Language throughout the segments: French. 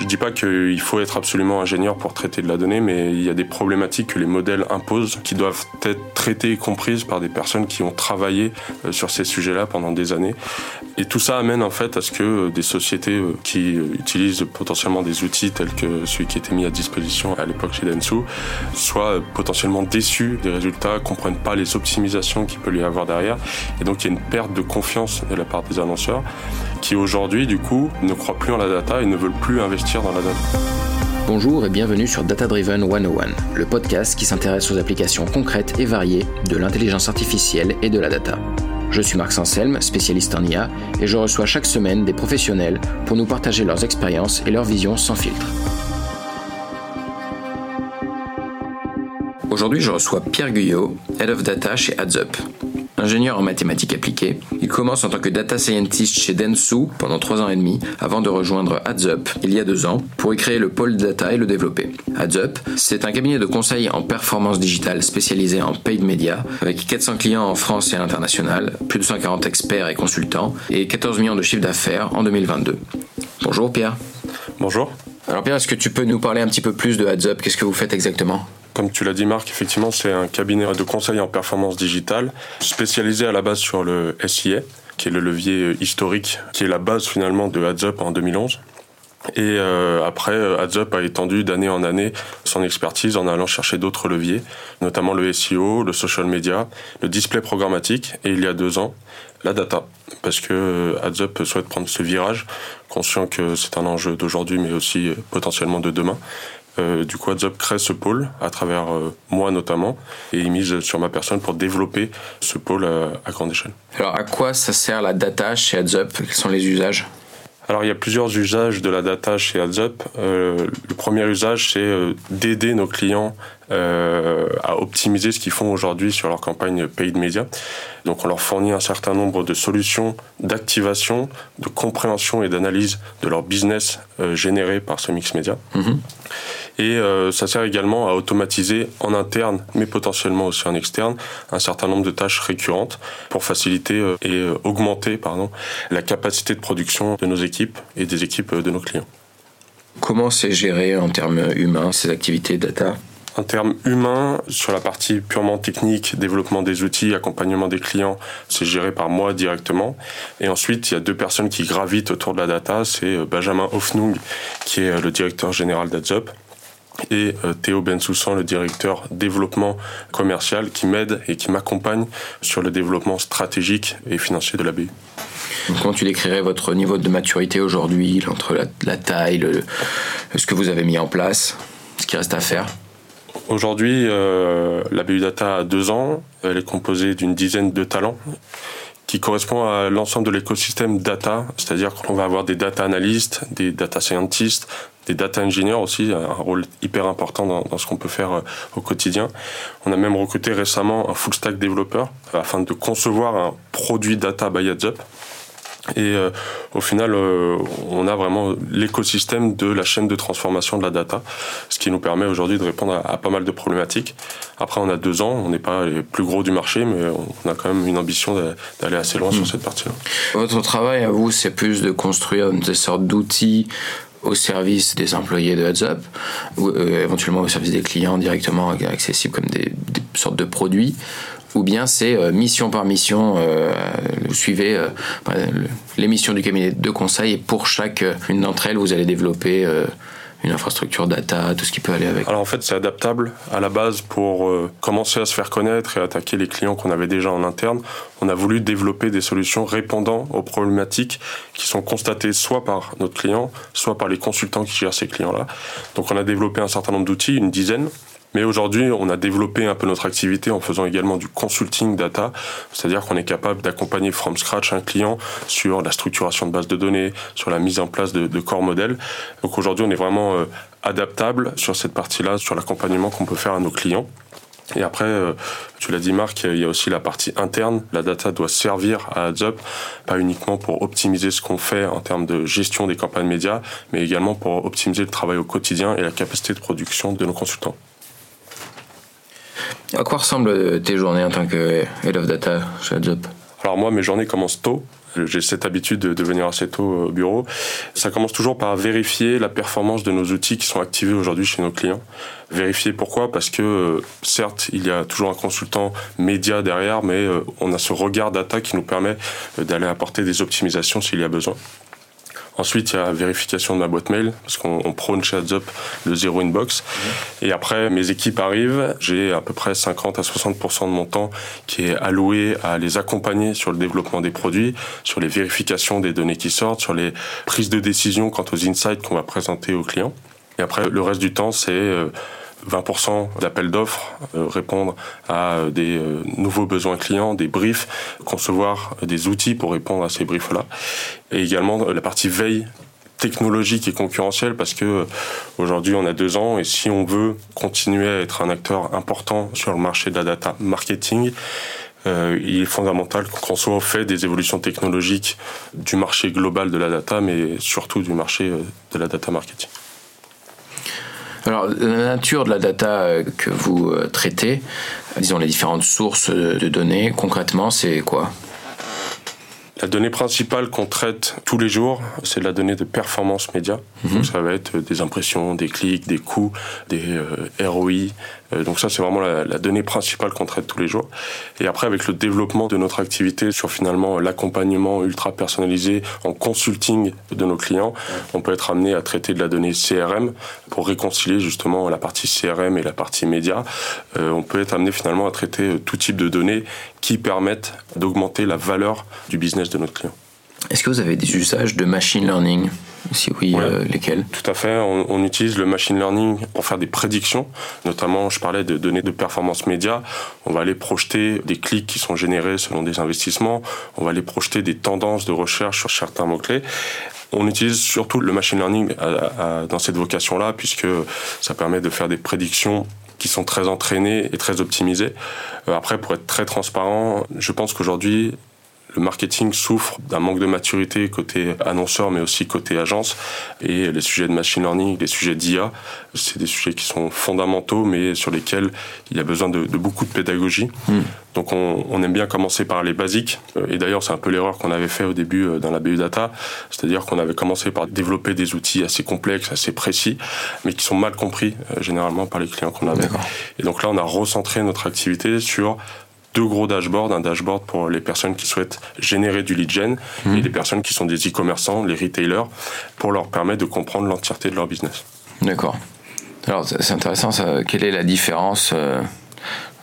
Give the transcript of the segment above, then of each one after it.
Je dis pas qu'il faut être absolument ingénieur pour traiter de la donnée, mais il y a des problématiques que les modèles imposent qui doivent être traitées et comprises par des personnes qui ont travaillé euh, sur ces sujets-là pendant des années. Et tout ça amène en fait à ce que euh, des sociétés euh, qui utilisent potentiellement des outils tels que celui qui était mis à disposition à l'époque chez Densu soient potentiellement déçus des résultats, comprennent pas les optimisations qu'il peut y avoir derrière. Et donc il y a une perte de confiance de la part des annonceurs qui aujourd'hui du coup ne croient plus en la data et ne veulent plus investir Bonjour et bienvenue sur Data Driven 101, le podcast qui s'intéresse aux applications concrètes et variées de l'intelligence artificielle et de la data. Je suis Marc Sanselme, spécialiste en IA, et je reçois chaque semaine des professionnels pour nous partager leurs expériences et leurs visions sans filtre. Aujourd'hui, je reçois Pierre Guyot, Head of Data chez AdsUp. Ingénieur en mathématiques appliquées, il commence en tant que data scientist chez Densu pendant trois ans et demi avant de rejoindre AdsUp il y a deux ans pour y créer le pôle data et le développer. AdsUp, c'est un cabinet de conseil en performance digitale spécialisé en paid media avec 400 clients en France et à l'international, plus de 140 experts et consultants et 14 millions de chiffres d'affaires en 2022. Bonjour Pierre. Bonjour. Alors Pierre, est-ce que tu peux nous parler un petit peu plus de AdsUp Qu'est-ce que vous faites exactement? Comme tu l'as dit Marc, effectivement c'est un cabinet de conseil en performance digitale spécialisé à la base sur le SIA, qui est le levier historique, qui est la base finalement de AdsUp en 2011. Et euh, après, AdsUp a étendu d'année en année son expertise en allant chercher d'autres leviers, notamment le SEO, le social media, le display programmatique, et il y a deux ans, la data. Parce que AdsUp souhaite prendre ce virage, conscient que c'est un enjeu d'aujourd'hui, mais aussi potentiellement de demain. Euh, du coup, AdsUp crée ce pôle à travers euh, moi notamment et il mise sur ma personne pour développer ce pôle euh, à, grande échelle. Alors, à quoi ça sert la data chez AdsUp Quels sont les usages? Alors il y a plusieurs usages de la data chez AdsUp. le premier usage, c'est d'aider nos clients à optimiser ce qu'ils font aujourd'hui sur leur campagne paid media. Donc on leur fournit un certain nombre de solutions d'activation, de compréhension et d'analyse de leur business généré par ce mix média. Mm-hmm. Et euh, ça sert également à automatiser en interne, mais potentiellement aussi en externe, un certain nombre de tâches récurrentes pour faciliter euh, et euh, augmenter pardon, la capacité de production de nos équipes et des équipes de nos clients. Comment c'est géré en termes humains ces activités data? En termes humains, sur la partie purement technique, développement des outils, accompagnement des clients, c'est géré par moi directement. Et ensuite, il y a deux personnes qui gravitent autour de la data. C'est Benjamin Hoffnung, qui est le directeur général d'AdsUp, et euh, Théo Bensoussan, le directeur développement commercial, qui m'aide et qui m'accompagne sur le développement stratégique et financier de la BU. Comment tu décrirais votre niveau de maturité aujourd'hui, entre la, taille, ce que vous avez mis en place, ce qui reste à faire? Aujourd'hui, euh, la BU Data a deux ans. Elle est composée d'une dizaine de talents qui correspond à l'ensemble de l'écosystème data, c'est-à-dire qu'on va avoir des data analystes, des data scientists, des data engineers aussi, un rôle hyper important dans, dans ce qu'on peut faire euh, au quotidien. On a même recruté récemment un full stack développeur euh, afin de concevoir un produit data by AdsUp. Et euh, au final, on a vraiment l'écosystème de la chaîne de transformation de la data, ce qui nous permet aujourd'hui de répondre à, pas mal de problématiques. Après, on a deux ans, on n'est pas les plus gros du marché, mais on a quand même une ambition d'aller assez loin sur hmm. cette partie-là. Votre travail à vous, c'est plus de construire une sorte d'outils au service des employés de Heads Up, ou euh, éventuellement au service des clients directement accessibles comme des, sortes de produits, ou bien c'est euh, mission par mission, euh, vous suivez les missions du cabinet de conseil et pour chaque une d'entre elles, vous allez développer une infrastructure data, tout ce qui peut aller avec Alors en fait, c'est adaptable à la base pour euh, commencer à se faire connaître et attaquer les clients qu'on avait déjà en interne. On a voulu développer des solutions répondant aux problématiques qui sont constatées soit par notre client, soit par les consultants qui gèrent ces clients-là. Donc on a développé un certain nombre d'outils, une dizaine, mais aujourd'hui, on a développé un peu notre activité en faisant également du consulting data, c'est-à-dire qu'on est capable d'accompagner from scratch un client sur la structuration de bases de données, sur la mise en place de, de corps modèles. Donc aujourd'hui, on est vraiment euh, adaptable sur cette partie-là, sur l'accompagnement qu'on peut faire à nos clients. Et après, euh, tu l'as dit Marc, il y a aussi la partie interne. La data doit servir à AdsUp, pas uniquement pour optimiser ce qu'on fait en termes de gestion des campagnes médias, mais également pour optimiser le travail au quotidien et la capacité de production de nos consultants. À quoi ressemblent tes journées en tant que Head of Data chez AdZup Alors moi, mes journées commencent tôt. J'ai cette habitude de, venir assez tôt au bureau. Ça commence toujours par vérifier la performance de nos outils qui sont activés aujourd'hui chez nos clients. Vérifier pourquoi Parce que certes, il y a toujours un consultant média derrière, mais on a ce regard data qui nous permet d'aller apporter des optimisations s'il y a besoin. Ensuite, il y a la vérification de ma boîte mail, parce qu'on prône chez le zéro inbox. Et après, mes équipes arrivent. J'ai à peu près 50 à 60% de mon temps qui est alloué à les accompagner sur le développement des produits, sur les vérifications des données qui sortent, sur les prises de décision quant aux insights qu'on va présenter aux clients. Et après, le reste du temps, c'est euh, 20% d'appels d'offres, euh, répondre à euh, des euh, nouveaux besoins clients, des briefs, concevoir des outils pour répondre à ces briefs-là. Et également la partie veille technologique et concurrentielle parce que aujourd'hui on a deux ans et si on veut continuer à être un acteur important sur le marché de la data marketing, il est fondamental qu'on soit au fait des évolutions technologiques du marché global de la data, mais surtout du marché de la data marketing. Alors, la nature de la data euh, que vous euh, traitez, disons les différentes sources de données, concrètement, c'est quoi? La donnée principale qu'on traite tous les jours, c'est la donnée de performance média. Mhm. Donc ça va être des impressions, des clics, des coûts, des euh, ROI. Euh, donc ça, c'est vraiment la, donnée principale qu'on traite tous les jours. Et après, avec le développement de notre activité sur finalement l'accompagnement ultra personnalisé en consulting de nos clients, on peut être amené à traiter de la donnée CRM pour réconcilier justement la partie CRM et la partie média. Euh, on peut être amené finalement à traiter tout type de données qui permettent d'augmenter la valeur du business de notre client. Est-ce que vous avez des usages de machine learning? Si oui, euh, lesquels? Tout à fait. On, utilise le machine learning pour faire des prédictions. Notamment, je parlais de données de performance média. On va aller projeter des clics qui sont générés selon des investissements. On va aller projeter des tendances de recherche sur certains mots-clés. On utilise surtout le machine learning dans cette vocation-là, puisque ça permet de faire des prédictions qui sont très entraînés et très optimisés. Euh, après, pour être très transparent, je pense qu'aujourd'hui, le marketing souffre d'un manque de maturité côté annonceur, mais aussi côté agence. Et les sujets de machine learning, les sujets d'IA, c'est des sujets qui sont fondamentaux, mais sur lesquels il y a besoin de, beaucoup de pédagogie. Hmm. Donc on, aime bien commencer par les basiques. Et d'ailleurs, c'est un peu l'erreur qu'on avait fait au début euh, dans la BU Data. C'est-à-dire qu'on avait commencé par développer des outils assez complexes, assez précis, mais qui sont mal compris euh, généralement par les clients qu'on avait. Et donc là, on a recentré notre activité sur deux gros dashboards, un dashboard pour les personnes qui souhaitent générer du lead gen et les personnes qui sont des e-commerçants, les retailers, pour leur permettre de comprendre l'entièreté de leur business. D'accord. Alors c'est intéressant, ça. quelle est la différence euh,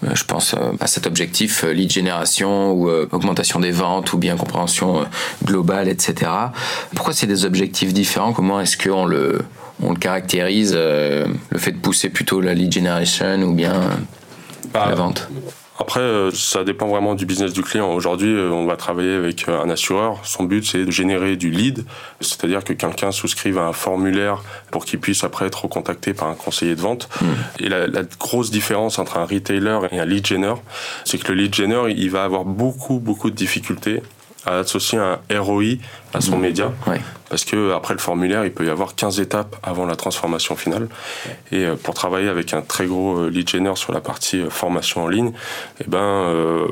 euh, je pense euh, à cet objectif lead génération ou augmentation des ventes ou bien compréhension globale, etc. Pourquoi c'est des objectifs différents? Comment est-ce qu'on le, on le caractérise Le fait de pousser plutôt la lead generation ou bien bah, la vente? Après, euh, ça dépend vraiment du business du client. Aujourd'hui, euh, on va travailler avec euh, un assureur. Son but, c'est de générer du lead, c'est-à-dire que quelqu'un souscrive à un formulaire pour qu'il puisse après être recontacté par un conseiller de vente. Hmm. Et la, grosse différence entre un retailer et un lead genner, c'est que le lead genner, il va avoir beaucoup, beaucoup de difficultés à associer un ROI à son mmh. média. Parce que après le formulaire, il peut y avoir 15 étapes avant la transformation finale. Et euh, pour travailler avec un très gros euh, lead generer sur la partie euh, formation en ligne, eh ben,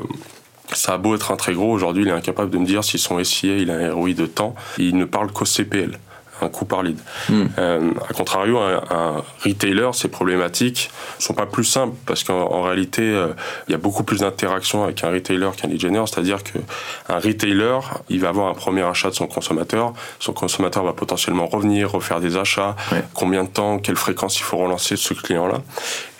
ça a beau être un très gros, aujourd'hui il est incapable de me dire si son SIA il a un ROI de temps, il ne parle qu'au CPL un coût par lead. Hmm. Euh, a contrario, un, retailer, ces problématiques ne sont pas plus simples parce qu'en réalité, euh, il y a beaucoup plus d'interaction avec un retailer qu'un lead generer. C'est-à-dire qu'un retailer, il va avoir un premier achat de son consommateur. Son consommateur va potentiellement revenir, refaire des achats. Combien de temps, quelle fréquence il faut relancer ce client-là.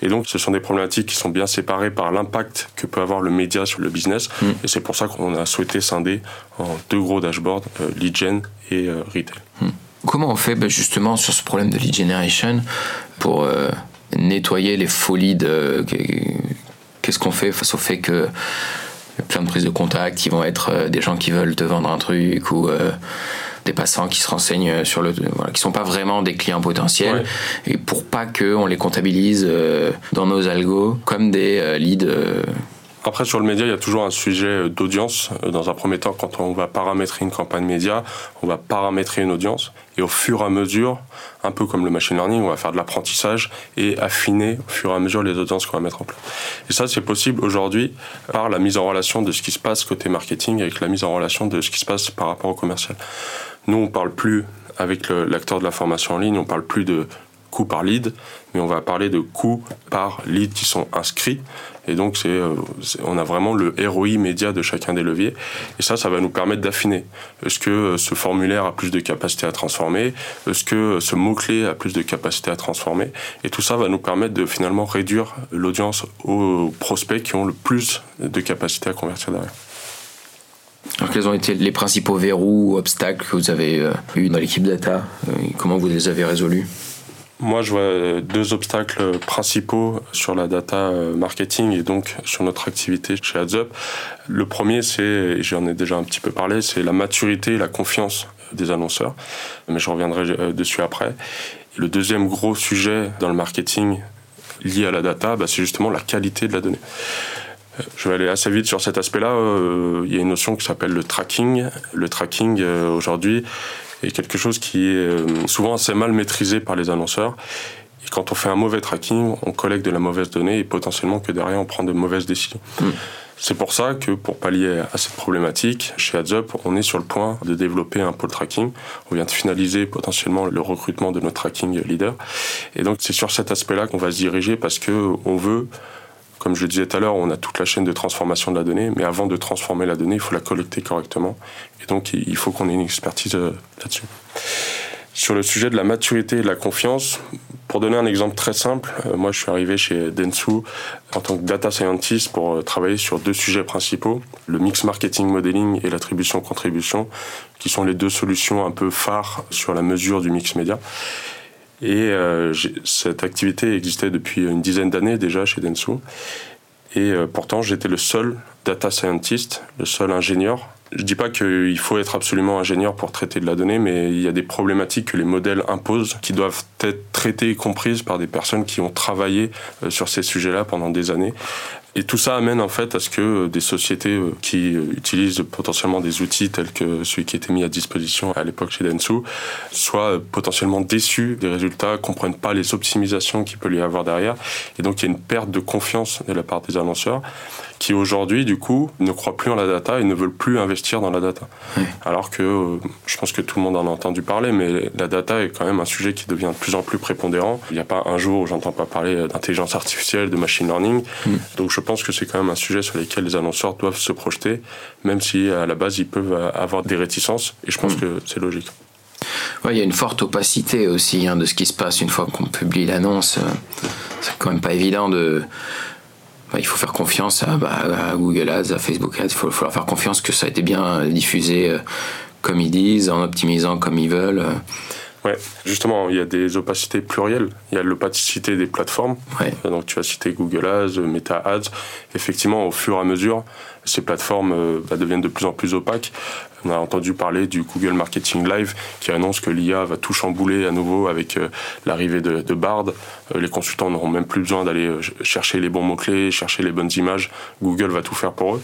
Et donc, ce sont des problématiques qui sont bien séparées par l'impact que peut avoir le média sur le business. Hmm. Et c'est pour ça qu'on a souhaité scinder en deux gros dashboards, euh, lead gen et retail. Hmm. Comment on fait bah, justement sur ce problème de lead generation pour euh, nettoyer les folies de. Qu'est-ce qu'on fait face au fait que plein de prises de contact qui vont être euh, des gens qui veulent te vendre un truc ou euh, des passants qui se renseignent sur le voilà, qui sont pas vraiment des clients potentiels et pour pas que on les comptabilise dans nos algos comme des leads Après, sur le média, il y a toujours un sujet d'audience. Dans un premier temps, quand on va paramétrer une campagne média, on va paramétrer une audience. Et au fur et à mesure, un peu comme le machine learning, on va faire de l'apprentissage et affiner au fur et à mesure les audiences qu'on va mettre en place. Et ça, c'est possible aujourd'hui par la mise en relation de ce qui se passe côté marketing avec la mise en relation de ce qui se passe par rapport au commercial. Nous, on parle plus avec l'acteur de la formation en ligne, on parle plus de coût par lead, mais on va parler de coûts par lead qui sont inscrits. Et donc, euh, c'est, on a vraiment le ROI média de chacun des leviers. Et ça, ça va nous permettre d'affiner. Est-ce que euh, ce formulaire a plus de capacité à transformer? Est-ce que euh, ce mot-clé a plus de capacité à transformer? Et tout ça va nous permettre de finalement réduire l'audience aux prospects qui ont le plus de capacité à convertir derrière. Alors, quels ont été les principaux verrous ou obstacles que vous avez eu dans l'équipe data? Comment vous les avez résolus? Moi, je vois deux obstacles principaux sur la data euh, marketing et donc sur notre activité chez AdsUp. Le premier, c'est, j'en ai déjà un petit peu parlé, c'est la maturité et la confiance des annonceurs. Mais je reviendrai euh, dessus après. le deuxième gros sujet dans le marketing lié à la data, bah, c'est justement la qualité de la donnée. Euh, je vais aller assez vite sur cet aspect-là. Il y a une notion qui s'appelle le tracking. Le tracking, aujourd'hui, est quelque chose qui est euh, souvent assez mal maîtrisé par les annonceurs. Et quand on fait un mauvais tracking, on collecte de la mauvaise donnée et potentiellement que derrière on prend de mauvaises décisions. Hmm. C'est pour ça que pour pallier à cette problématique, chez AdsUp, on est sur le point de développer un pôle tracking. On vient de finaliser potentiellement le recrutement de notre tracking leader. Et donc c'est sur cet aspect-là qu'on va se diriger parce que on veut comme je le disais tout à l'heure, on a toute la chaîne de transformation de la donnée, mais avant de transformer la donnée, il faut la collecter correctement. Et donc, il faut qu'on ait une expertise euh, là-dessus. Sur le sujet de la maturité et de la confiance, pour donner un exemple très simple, euh, moi je suis arrivé chez Densu en tant que data scientist pour euh, travailler sur deux sujets principaux, le mix marketing modeling et l'attribution-contribution, qui sont les deux solutions un peu phares sur la mesure du mix média. Et euh, cette activité existait depuis une dizaine d'années déjà chez Densu. Et euh, pourtant, j'étais le seul data scientist, le seul ingénieur. Je dis pas qu'il faut être absolument ingénieur pour traiter de la donnée, mais il y a des problématiques que les modèles imposent qui doivent être traitées et comprises par des personnes qui ont travaillé euh, sur ces sujets-là pendant des années. Et tout ça amène en fait à ce que des sociétés euh, qui euh, utilisent potentiellement des outils tels que celui qui était mis à disposition à l'époque chez Densu soient potentiellement déçus des résultats, comprennent pas les optimisations qu'il peut y avoir derrière. Et donc il y a une perte de confiance de la part des annonceurs qui aujourd'hui, du coup, ne croient plus en la data et ne veulent plus investir dans la data. Alors que euh, je pense que tout le monde en a entendu parler, mais la data est quand même un sujet qui devient de plus en plus prépondérant. Il n'y a pas un jour où j'entends pas parler d'intelligence artificielle, de machine learning. Mm. Donc je pense que c'est quand même un sujet sur lequel les annonceurs doivent se projeter, même si à la base ils peuvent avoir des réticences, et je pense mm. que c'est logique. Ouais, il y a une forte opacité aussi hein, de ce qui se passe une fois qu'on publie l'annonce. C'est quand même pas évident de il faut faire confiance bah, à, Google Ads, à Facebook Ads. Il faut, leur faire confiance que ça a été bien diffusé euh, comme ils disent, en optimisant comme ils veulent. Ouais, justement, il y a des opacités plurielles. Il y a l'opacité des plateformes. Donc, tu as cité Google Ads, Meta Ads. Effectivement, au fur et à mesure, ces plateformes euh, bah, deviennent de plus en plus opaques. On a entendu parler du Google Marketing Live qui annonce que l'IA va tout chambouler à nouveau avec euh, l'arrivée de, Bard. Euh, les consultants n'auront même plus besoin d'aller chercher les bons mots-clés, chercher les bonnes images. Google va tout faire pour eux.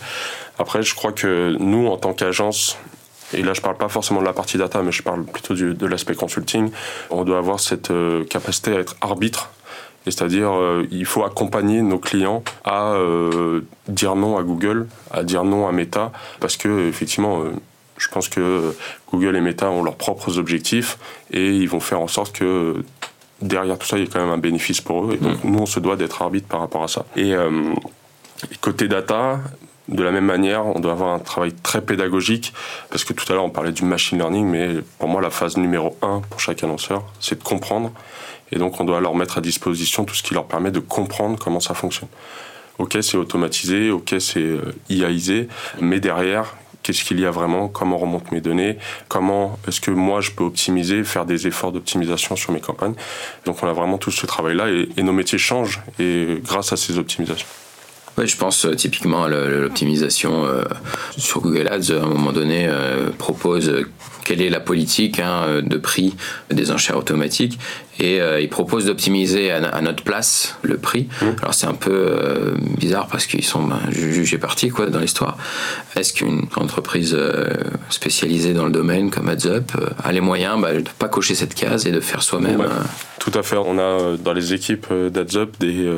Après, je crois que nous, en tant qu'agence, et là je parle pas forcément de la partie data, mais je parle plutôt de l'aspect consulting, on doit avoir cette capacité à être arbitre c'est-à-dire, euh, il faut accompagner nos clients à euh, dire non à Google, à dire non à Meta, parce que effectivement, euh, je pense que Google et Meta ont leurs propres objectifs et ils vont faire en sorte que derrière tout ça, il y ait quand même un bénéfice pour eux. Et donc, mm. nous, on se doit d'être arbitre par rapport à ça. Et côté data, de la même manière, on doit avoir un travail très pédagogique, parce que tout à l'heure on parlait du machine learning, mais pour moi la phase numéro un pour chaque annonceur, c'est de comprendre et donc, on doit leur mettre à disposition tout ce qui leur permet de comprendre comment ça fonctionne. Ok, c'est automatisé, ok, c'est euh, IAisé, mais derrière, qu'est-ce qu'il y a vraiment, comment remontent mes données, comment est-ce que moi je peux optimiser, faire des efforts d'optimisation sur mes campagnes? Donc on a vraiment tout ce travail-là et, nos métiers changent et grâce à ces optimisations. Ouais, je pense typiquement à l'optimisation sur Google Ads. À un moment donné, propose quelle est la politique hein, de prix des enchères automatiques et euh, ils proposent d'optimiser à, notre place le prix. Mmh. Alors c'est un peu euh, bizarre parce qu'ils sont ben, jugés partis quoi dans l'histoire. Est-ce qu'une entreprise euh, spécialisée dans le domaine comme AdsUp a les moyens bah, de ne pas cocher cette case et de faire soi-même Tout à fait. On a dans les équipes d'AdsUp des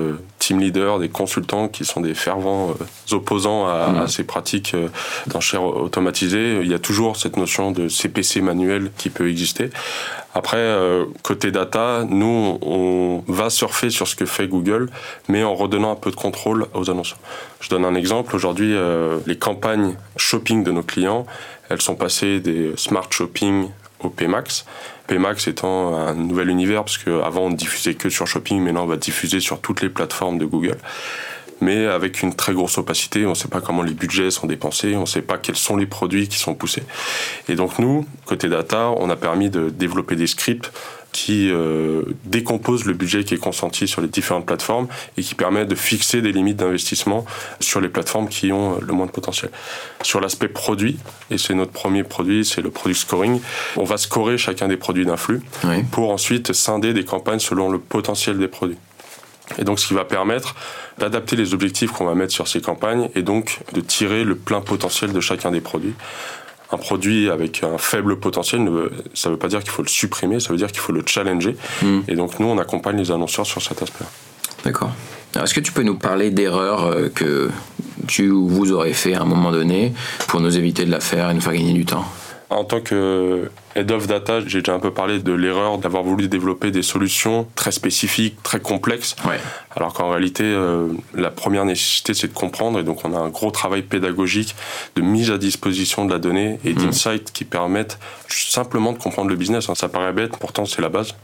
team leaders, des consultants qui sont des fervents opposants à, mmh. à ces pratiques d'enchères automatisées. Il y a toujours cette notion de CPC manuel qui peut exister. Après, euh, côté data, nous, on va surfer sur ce que fait Google, mais en redonnant un peu de contrôle aux annonceurs. Je donne un exemple. Aujourd'hui, euh, les campagnes shopping de nos clients, elles sont passées des smart shopping au PMAX. PMAX étant un nouvel univers, parce qu'avant on diffusait que sur shopping, maintenant on va diffuser sur toutes les plateformes de Google mais avec une très grosse opacité. On ne sait pas comment les budgets sont dépensés, on ne sait pas quels sont les produits qui sont poussés. Et donc nous, côté data, on a permis de développer des scripts qui euh, décomposent le budget qui est consenti sur les différentes plateformes et qui permettent de fixer des limites d'investissement sur les plateformes qui ont le moins de potentiel. Sur l'aspect produit, et c'est notre premier produit, c'est le product scoring, on va scorer chacun des produits d'un flux pour ensuite scinder des campagnes selon le potentiel des produits. Et donc, ce qui va permettre d'adapter les objectifs qu'on va mettre sur ces campagnes et donc de tirer le plein potentiel de chacun des produits. Un produit avec un faible potentiel, ça ne veut pas dire qu'il faut le supprimer, ça veut dire qu'il faut le challenger. Hmm. Et donc, nous, on accompagne les annonceurs sur cet aspect. D'accord. Est-ce que tu peux nous parler d'erreurs euh, que tu ou vous aurez fait à un moment donné pour nous éviter de la faire et nous faire gagner du temps? En tant que Head of Data, j'ai déjà un peu parlé de l'erreur d'avoir voulu développer des solutions très spécifiques, très complexes, alors qu'en réalité, euh, la première nécessité, c'est de comprendre, et donc on a un gros travail pédagogique de mise à disposition de la donnée et mmh. d'insights qui permettent simplement de comprendre le business. Hein. Ça paraît bête, pourtant c'est la base.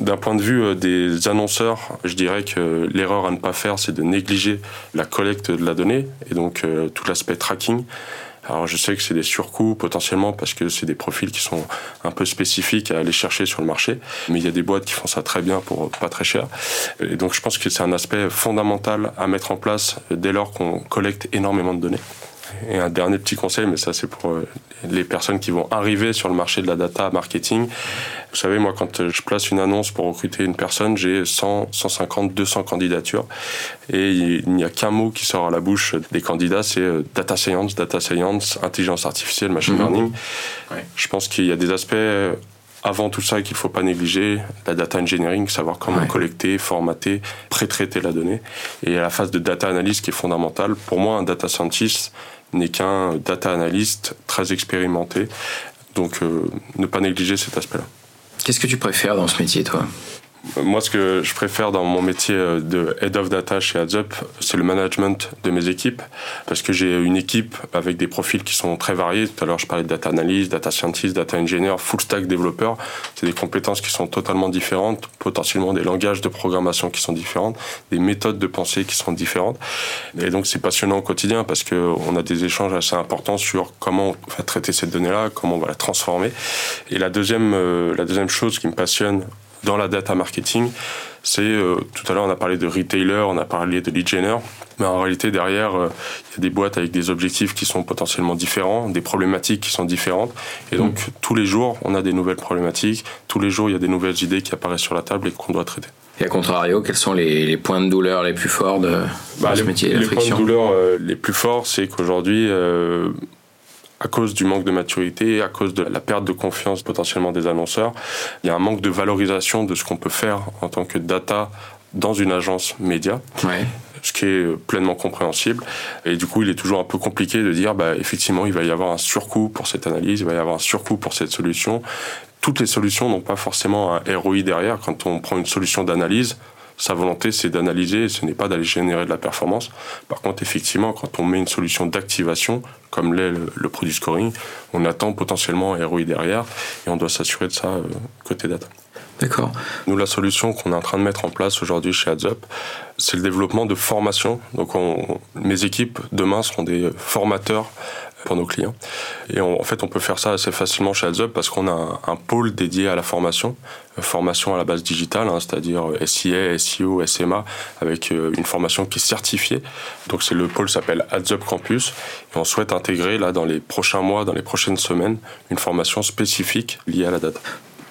D'un point de vue euh, des annonceurs, je dirais que l'erreur à ne pas faire, c'est de négliger la collecte de la donnée, et donc euh, tout l'aspect tracking. Alors je sais que c'est des surcoûts potentiellement parce que c'est des profils qui sont un peu spécifiques à aller chercher sur le marché, mais il y a des boîtes qui font ça très bien pour pas très cher. Et donc je pense que c'est un aspect fondamental à mettre en place dès lors qu'on collecte énormément de données. Et un dernier petit conseil, mais ça c'est pour euh, les personnes qui vont arriver sur le marché de la data marketing. Vous savez, moi quand je place une annonce pour recruter une personne, j'ai 100, 150, 200 candidatures. Et il n'y a qu'un mot qui sort à la bouche des candidats, c'est euh, data science, data science, intelligence artificielle, machine mhm. learning. Je pense qu'il y a des aspects euh, avant tout ça qu'il ne faut pas négliger, la data engineering, savoir comment collecter, formater, pré-traiter la donnée. Et la phase de data analyse qui est fondamentale. Pour moi, un data scientist, n'est qu'un data analyst très expérimenté. Donc euh, ne pas négliger cet aspect-là. Qu'est-ce que tu préfères dans ce métier, toi? Moi, ce que je préfère dans mon métier euh, de Head of Data chez AdsUp, c'est le management de mes équipes, parce que j'ai une équipe avec des profils qui sont très variés. Tout à l'heure, je parlais de data analyst, data scientist, data engineer, full stack développeur. C'est des compétences qui sont totalement différentes, potentiellement des langages de programmation qui sont différents, des méthodes de pensée qui sont différentes. Et donc, c'est passionnant au quotidien parce qu'on a des échanges assez importants sur comment on va traiter cette donnée-là, comment on va la transformer. Et la deuxième, euh, la deuxième chose qui me passionne dans la data marketing, c'est euh, tout à l'heure on a parlé de retailer, on a parlé de lead generer, mais en réalité derrière euh, il y a des boîtes avec des objectifs qui sont potentiellement différents, des problématiques qui sont différentes, et donc mm. tous les jours on a des nouvelles problématiques, tous les jours il y a des nouvelles idées qui apparaissent sur la table et qu'on doit traiter. Et à contrario, quels sont les, points de douleur les plus forts de, bah, ce métier Les points de douleur euh, les plus forts, c'est qu'aujourd'hui, à cause du manque de maturité, à cause de la perte de confiance potentiellement des annonceurs, il y a un manque de valorisation de ce qu'on peut faire en tant que data dans une agence média. Ce qui est pleinement compréhensible. Et du coup, il est toujours un peu compliqué de dire, bah, effectivement, il va y avoir un surcoût pour cette analyse, il va y avoir un surcoût pour cette solution. Toutes les solutions n'ont pas forcément un ROI derrière. Quand on prend une solution d'analyse, sa volonté, c'est d'analyser, ce n'est pas d'aller générer de la performance. Par contre, effectivement, quand on met une solution d'activation, comme l'est le, produit scoring, on attend potentiellement un ROI derrière et on doit s'assurer de ça euh, côté data. D'accord. Nous, la solution qu'on est en train de mettre en place aujourd'hui chez AdsUp, c'est le développement de formation. Donc, mes équipes demain seront des formateurs pour nos clients. Et en fait, on peut faire ça assez facilement chez AdsUp parce qu'on a un, pôle dédié à la formation, euh, formation à la base digitale, hein, c'est-à-dire SIA, SEO, SMA, avec euh, une formation qui est certifiée. Donc, c'est le pôle s'appelle AdsUp Campus. Et on souhaite intégrer là dans les prochains mois, dans les prochaines semaines, une formation spécifique liée à la data.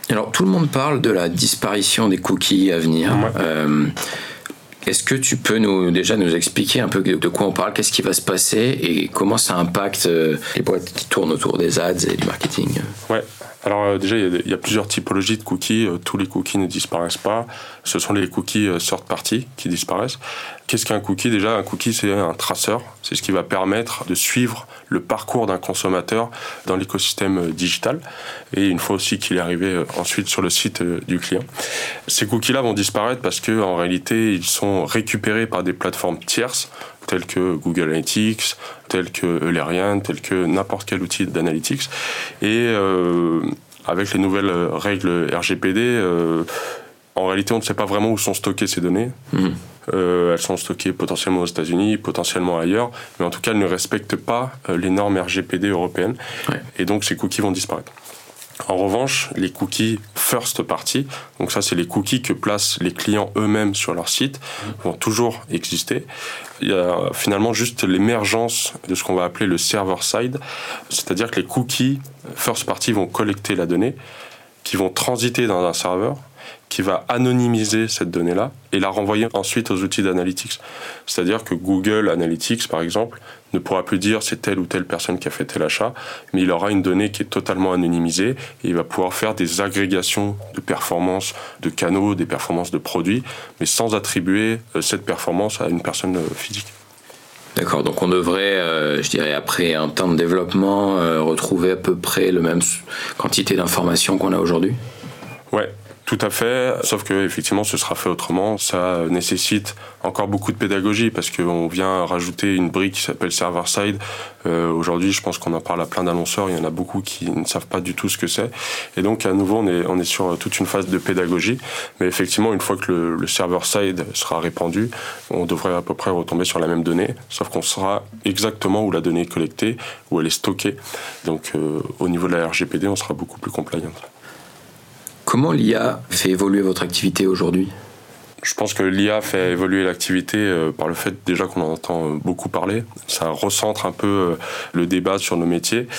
Alors, tout le monde parle de la disparition des cookies à venir. Euh, est-ce que tu peux nous déjà nous expliquer un peu de quoi on parle, qu'est-ce qui va se passer et comment ça impacte euh, les boîtes qui tournent autour des ads et du marketing? Ouais. Alors euh, déjà, il y, a plusieurs typologies de cookies. Euh, tous les cookies ne disparaissent pas. Ce sont les cookies third party qui disparaissent. Qu'est-ce qu'un cookie? Déjà, un cookie, c'est un traceur. C'est ce qui va permettre de suivre le parcours d'un consommateur dans l'écosystème digital. Et une fois aussi qu'il est arrivé ensuite sur le site du client. Ces cookies-là vont disparaître parce qu'en réalité, ils sont récupérés par des plateformes tierces telles que Google Analytics, telles que Eulerian, telles que n'importe quel outil d'analytics. Et euh, avec les nouvelles règles RGPD, euh, en réalité, on ne sait pas vraiment où sont stockées ces données. Mmh. Euh, elles sont stockées potentiellement aux États-Unis, potentiellement ailleurs, mais en tout cas, elles ne respectent pas les normes RGPD européennes. Et donc, ces cookies vont disparaître. En revanche, les cookies first party, donc ça c'est les cookies que placent les clients eux-mêmes sur leur site, vont toujours exister. Il y a finalement juste l'émergence de ce qu'on va appeler le server side, c'est-à-dire que les cookies first party vont collecter la donnée, qui vont transiter dans un serveur, qui va anonymiser cette donnée-là et la renvoyer ensuite aux outils d'analytics. C'est-à-dire que Google Analytics, par exemple, ne pourra plus dire c'est telle ou telle personne qui a fait tel achat, mais il aura une donnée qui est totalement anonymisée et il va pouvoir faire des agrégations de performances de canaux, des performances de produits, mais sans attribuer euh, cette performance à une personne euh, physique. D'accord, donc on devrait, euh, je dirais, après un temps de développement, retrouver à peu près la même quantité d'informations qu'on a aujourd'hui? Ouais, tout à fait, sauf que effectivement ce sera fait autrement. Ça nécessite encore beaucoup de pédagogie parce qu'on vient rajouter une brique qui s'appelle server side. Euh, Aujourd'hui, je pense qu'on en parle à plein d'annonceurs. Il y en a beaucoup qui ne savent pas du tout ce que c'est. Et donc à nouveau, on est, on est sur toute une phase de pédagogie. Mais effectivement, une fois que le, le server side sera répandu, on devrait à peu près retomber sur la même donnée, sauf qu'on saura exactement où la donnée est collectée, où elle est stockée. Donc euh, au niveau de la RGPD, on sera beaucoup plus compliant. Comment l'IA fait évoluer votre activité aujourd'hui? Je pense que l'IA fait évoluer l'activité euh, par le fait déjà qu'on en entend euh, beaucoup parler. Ça recentre un peu euh, le débat sur nos métiers.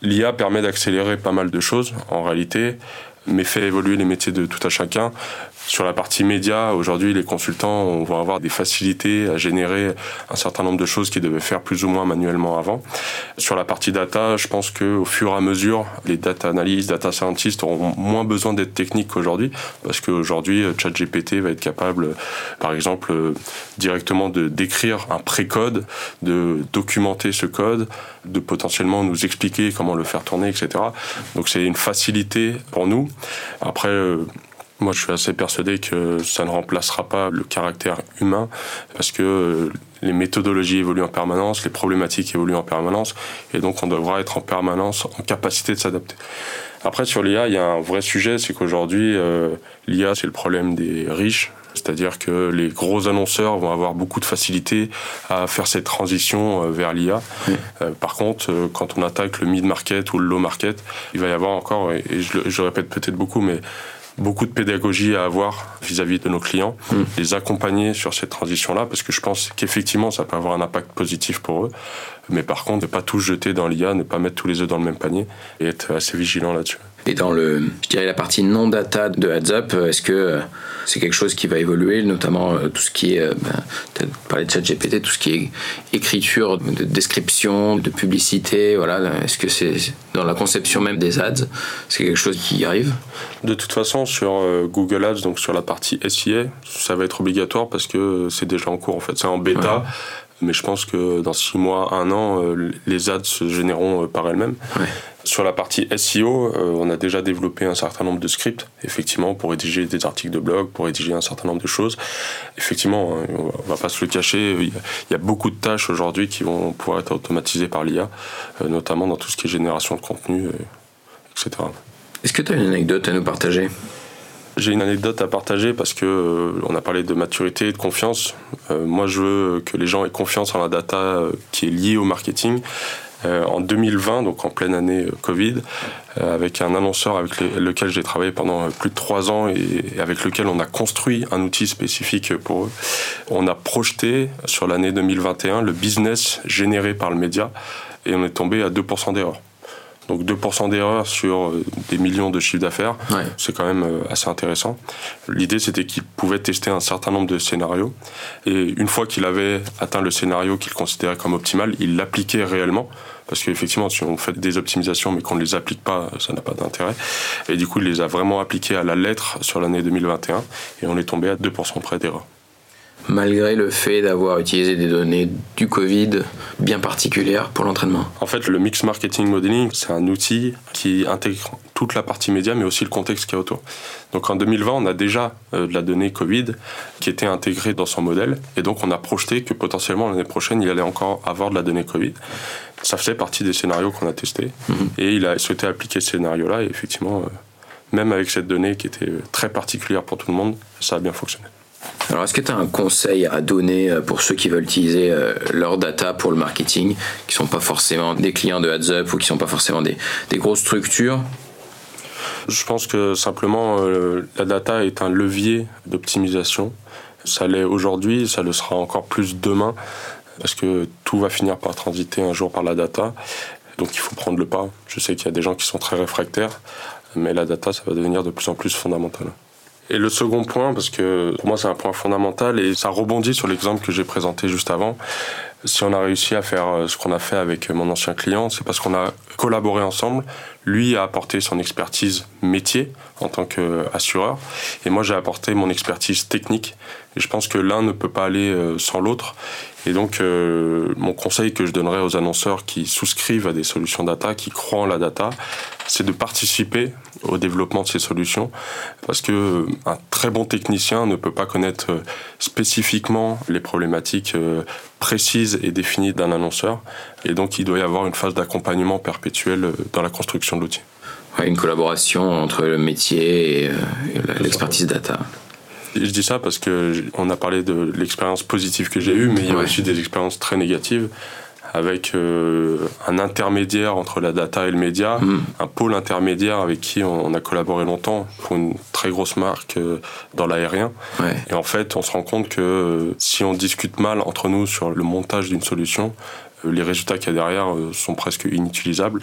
L'IA permet d'accélérer pas mal de choses en réalité, mais fait évoluer les métiers de tout à chacun. Sur la partie média, aujourd'hui, les consultants vont avoir des facilités à générer un certain nombre de choses qu'ils devaient faire plus ou moins manuellement avant. Sur la partie data, je pense qu'au fur et à mesure, les data analysts, data scientists auront moins besoin d'être techniques qu'aujourd'hui, parce qu'aujourd'hui, ChatGPT va être capable, par exemple, directement de d'écrire un pré-code, de documenter ce code, de potentiellement nous expliquer comment le faire tourner, etc. Donc c'est une facilité pour nous. Après, euh, moi, je suis assez persuadé que ça ne remplacera pas le caractère humain parce que euh, les méthodologies évoluent en permanence, les problématiques évoluent en permanence et donc on devra être en permanence en capacité de s'adapter. Après, sur l'IA, il y a un vrai sujet, c'est qu'aujourd'hui, euh, l'IA, c'est le problème des riches. C'est-à-dire que les gros annonceurs vont avoir beaucoup de facilité à faire cette transition euh, vers l'IA. par contre, quand on attaque le mid-market ou le low-market, il va y avoir encore, et je, je le répète peut-être beaucoup, mais beaucoup de pédagogie à avoir vis-à-vis de nos clients, mm. les accompagner sur cette transition-là, parce que je pense qu'effectivement, ça peut avoir un impact positif pour eux. Mais par contre, ne pas tout jeter dans l'IA, ne pas mettre tous les œufs dans le même panier et être assez vigilant là-dessus. Et dans le, je dirais la partie non data de Heads Up, est-ce que c'est quelque chose qui va évoluer, notamment euh, tout ce qui est, ben, parler de chat GPT, tout ce qui est écriture, de description, de publicité, voilà. Est-ce que c'est dans la conception même des ads, c'est quelque chose qui arrive? De toute façon, sur euh, Google Ads, donc sur la partie SIA, ça va être obligatoire parce que c'est déjà en cours en fait, c'est en bêta. Mais je pense que dans six mois, un an, euh, les ads se généreront par elles-mêmes. Sur la partie SEO, euh, on a déjà développé un certain nombre de scripts, effectivement, pour rédiger des articles de blog, pour rédiger un certain nombre de choses. Effectivement, hein, on va pas se le cacher, il y a beaucoup de tâches aujourd'hui qui vont pouvoir être automatisées par l'IA, euh, notamment dans tout ce qui est génération de contenu, etc. Est-ce que tu as une anecdote à nous partager? J'ai une anecdote à partager parce que euh, on a parlé de maturité et de confiance. Euh, moi, je veux que les gens aient confiance en la data euh, qui est liée au marketing. en 2020, donc en pleine année Covid, avec un annonceur avec lequel j'ai travaillé pendant plus de trois ans et, avec lequel on a construit un outil spécifique pour eux. On a projeté sur l'année 2021 le business généré par le média et on est tombé à 2% d'erreur. Donc 2% d'erreur sur euh, des millions de chiffres d'affaires, c'est quand même euh, assez intéressant. L'idée, c'était qu'il pouvait tester un certain nombre de scénarios. Et une fois qu'il avait atteint le scénario qu'il considérait comme optimal, il l'appliquait réellement. Parce qu'effectivement, si on fait des optimisations mais qu'on ne les applique pas, ça n'a pas d'intérêt. Et du coup, il les a vraiment appliquées à la lettre sur l'année 2021 et on est tombé à 2% près d'erreur malgré le fait d'avoir utilisé des données du Covid bien particulières pour l'entraînement En fait, le Mix Marketing Modeling, c'est un outil qui intègre toute la partie média, mais aussi le contexte qui est autour. Donc en 2020, on a déjà euh, de la donnée Covid qui était intégrée dans son modèle, et donc on a projeté que potentiellement l'année prochaine, il allait encore avoir de la donnée Covid. Ça faisait partie des scénarios qu'on a testés, mhm. et il a souhaité appliquer ce scénario-là, et effectivement, euh, même avec cette donnée qui était très particulière pour tout le monde, ça a bien fonctionné. Alors, est-ce que tu as un conseil à donner euh, pour ceux qui veulent utiliser euh, leur data pour le marketing, qui sont pas forcément des clients de Ads Up ou qui sont pas forcément des, grosses structures? Je pense que simplement, euh, la data est un levier d'optimisation. Ça l'est aujourd'hui, ça le sera encore plus demain, parce que tout va finir par transiter un jour par la data. Donc il faut prendre le pas. Je sais qu'il y a des gens qui sont très réfractaires, mais la data, ça va devenir de plus en plus fondamental. Et le second point, parce que pour moi c'est un point fondamental et ça rebondit sur l'exemple que j'ai présenté juste avant, si on a réussi à faire euh, ce qu'on a fait avec mon ancien client, c'est parce qu'on a collaboré ensemble. Lui a apporté son expertise métier en tant qu'assureur et moi j'ai apporté mon expertise technique. Et je pense que l'un ne peut pas aller euh, sans l'autre. Et donc, euh, mon conseil que je donnerais aux annonceurs qui souscrivent à des solutions data, qui croient en la data, c'est de participer au développement de ces solutions, parce que euh, un très bon technicien ne peut pas connaître spécifiquement les problématiques précises et définies d'un annonceur, et donc il doit y avoir une phase d'accompagnement perpétuel dans la construction de l'outil. une collaboration entre le métier et l'expertise data. Je dis ça parce que on a parlé de l'expérience positive que j'ai eue, mais il y a aussi des expériences très négatives avec euh, un intermédiaire entre la data et le média, mm. un pôle intermédiaire avec qui on, a collaboré longtemps pour une très grosse marque euh, dans l'aérien. Et en fait, on se rend compte que euh, si on discute mal entre nous sur le montage d'une solution, les résultats qu'il y a derrière sont presque inutilisables.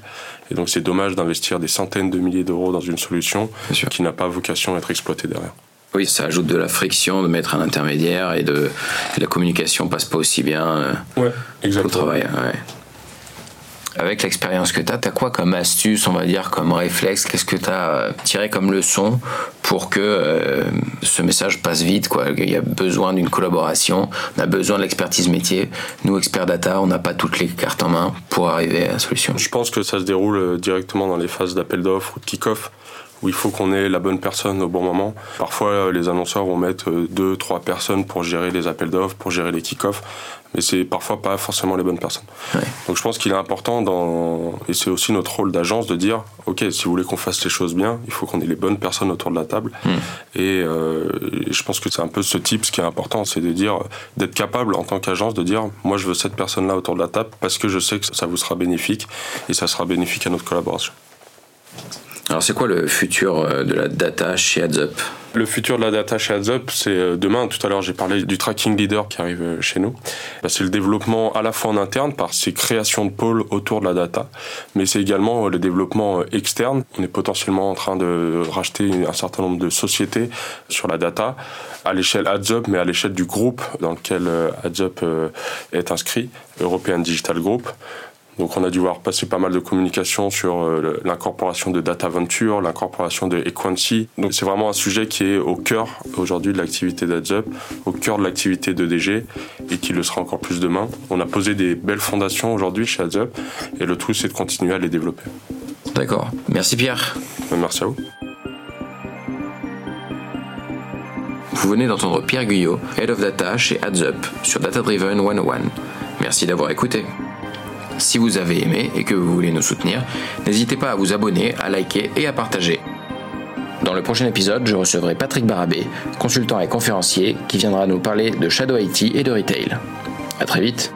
Et donc c'est dommage d'investir des centaines de milliers d'euros dans une solution qui n'a pas vocation à être exploitée derrière. Oui, ça ajoute de la friction de mettre un intermédiaire et de la communication passe pas aussi bien euh, ouais, exactement. au travail. Avec l'expérience que tu as, tu as quoi comme astuce, on va dire, comme réflexe? Qu'est-ce que tu as euh, tiré comme leçon pour que euh, ce message passe vite quoi? Il y a besoin d'une collaboration, on a besoin de l'expertise métier. Nous, experts data, on n'a pas toutes les cartes en main pour arriver à la solution. Je pense que ça se déroule directement dans les phases d'appel d'offres ou de kick-off où il faut qu'on ait la bonne personne au bon moment. Parfois, euh, les annonceurs vont mettre euh, deux, trois personnes pour gérer les appels d'offres, pour gérer les kick-offs, mais c'est parfois pas forcément les bonnes personnes. Donc je pense qu'il est important, dans... et c'est aussi notre rôle d'agence, de dire, OK, si vous voulez qu'on fasse les choses bien, il faut qu'on ait les bonnes personnes autour de la table. Hmm. Et euh, je pense que c'est un peu ce type, ce qui est important, c'est de dire, d'être capable en tant qu'agence de dire, moi je veux cette personne-là autour de la table parce que je sais que ça vous sera bénéfique et ça sera bénéfique à notre collaboration. Alors c'est quoi le futur euh, de la data chez AdsUp le futur de la data chez AdsUp, c'est euh, demain. Tout à l'heure, j'ai parlé du tracking leader qui arrive euh, chez nous. Bah, c'est le développement à la fois en interne par ces créations de pôles autour de la data, mais c'est également le développement externe. On est potentiellement en train de racheter un certain nombre de sociétés sur la data à l'échelle AdsUp, mais à l'échelle du groupe dans lequel AdsUp est inscrit, European Digital Group. Donc on a dû voir passer pas mal de communication sur euh, l'incorporation de Data Venture, l'incorporation de Equancy. Donc c'est vraiment un sujet qui est au cœur aujourd'hui de l'activité d'AdsUp, au cœur de l'activité de DG et qui le sera encore plus demain. On a posé des belles fondations aujourd'hui chez AdsUp et le tout c'est de continuer à les développer. D'accord. Merci Pierre. Merci à vous. Vous venez d'entendre Pierre Guyot, Head of Data chez AdsUp sur Data Driven 101. Merci d'avoir écouté. Si vous avez aimé et que vous voulez nous soutenir, n'hésitez pas à vous abonner, à liker et à partager. Dans le prochain épisode, je recevrai Patrick Barabé, consultant et conférencier, qui viendra nous parler de Shadow IT et de retail. À très vite